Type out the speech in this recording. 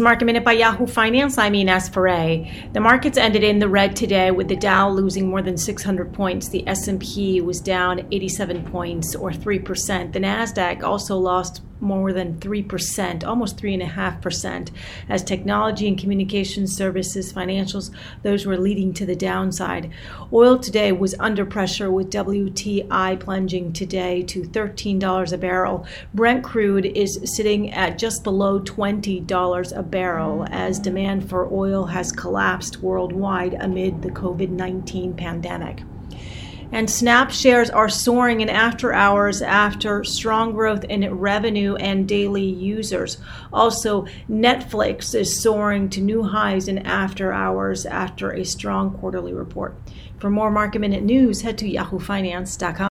Market Minute by Yahoo Finance. I'm Ines Ferre. The markets ended in the red today with the Dow losing more than 600 points. The S&P was down 87 points or 3%. The Nasdaq also lost more than 3%, almost 3.5%, as technology and communication services, financials, those were leading to the downside. Oil today was under pressure with WTI plunging today to $13 a barrel. Brent crude is sitting at just below $20 a barrel as demand for oil has collapsed worldwide amid the COVID 19 pandemic. And Snap shares are soaring in after hours after strong growth in revenue and daily users. Also, Netflix is soaring to new highs in after hours after a strong quarterly report. For more market minute news, head to yahoofinance.com.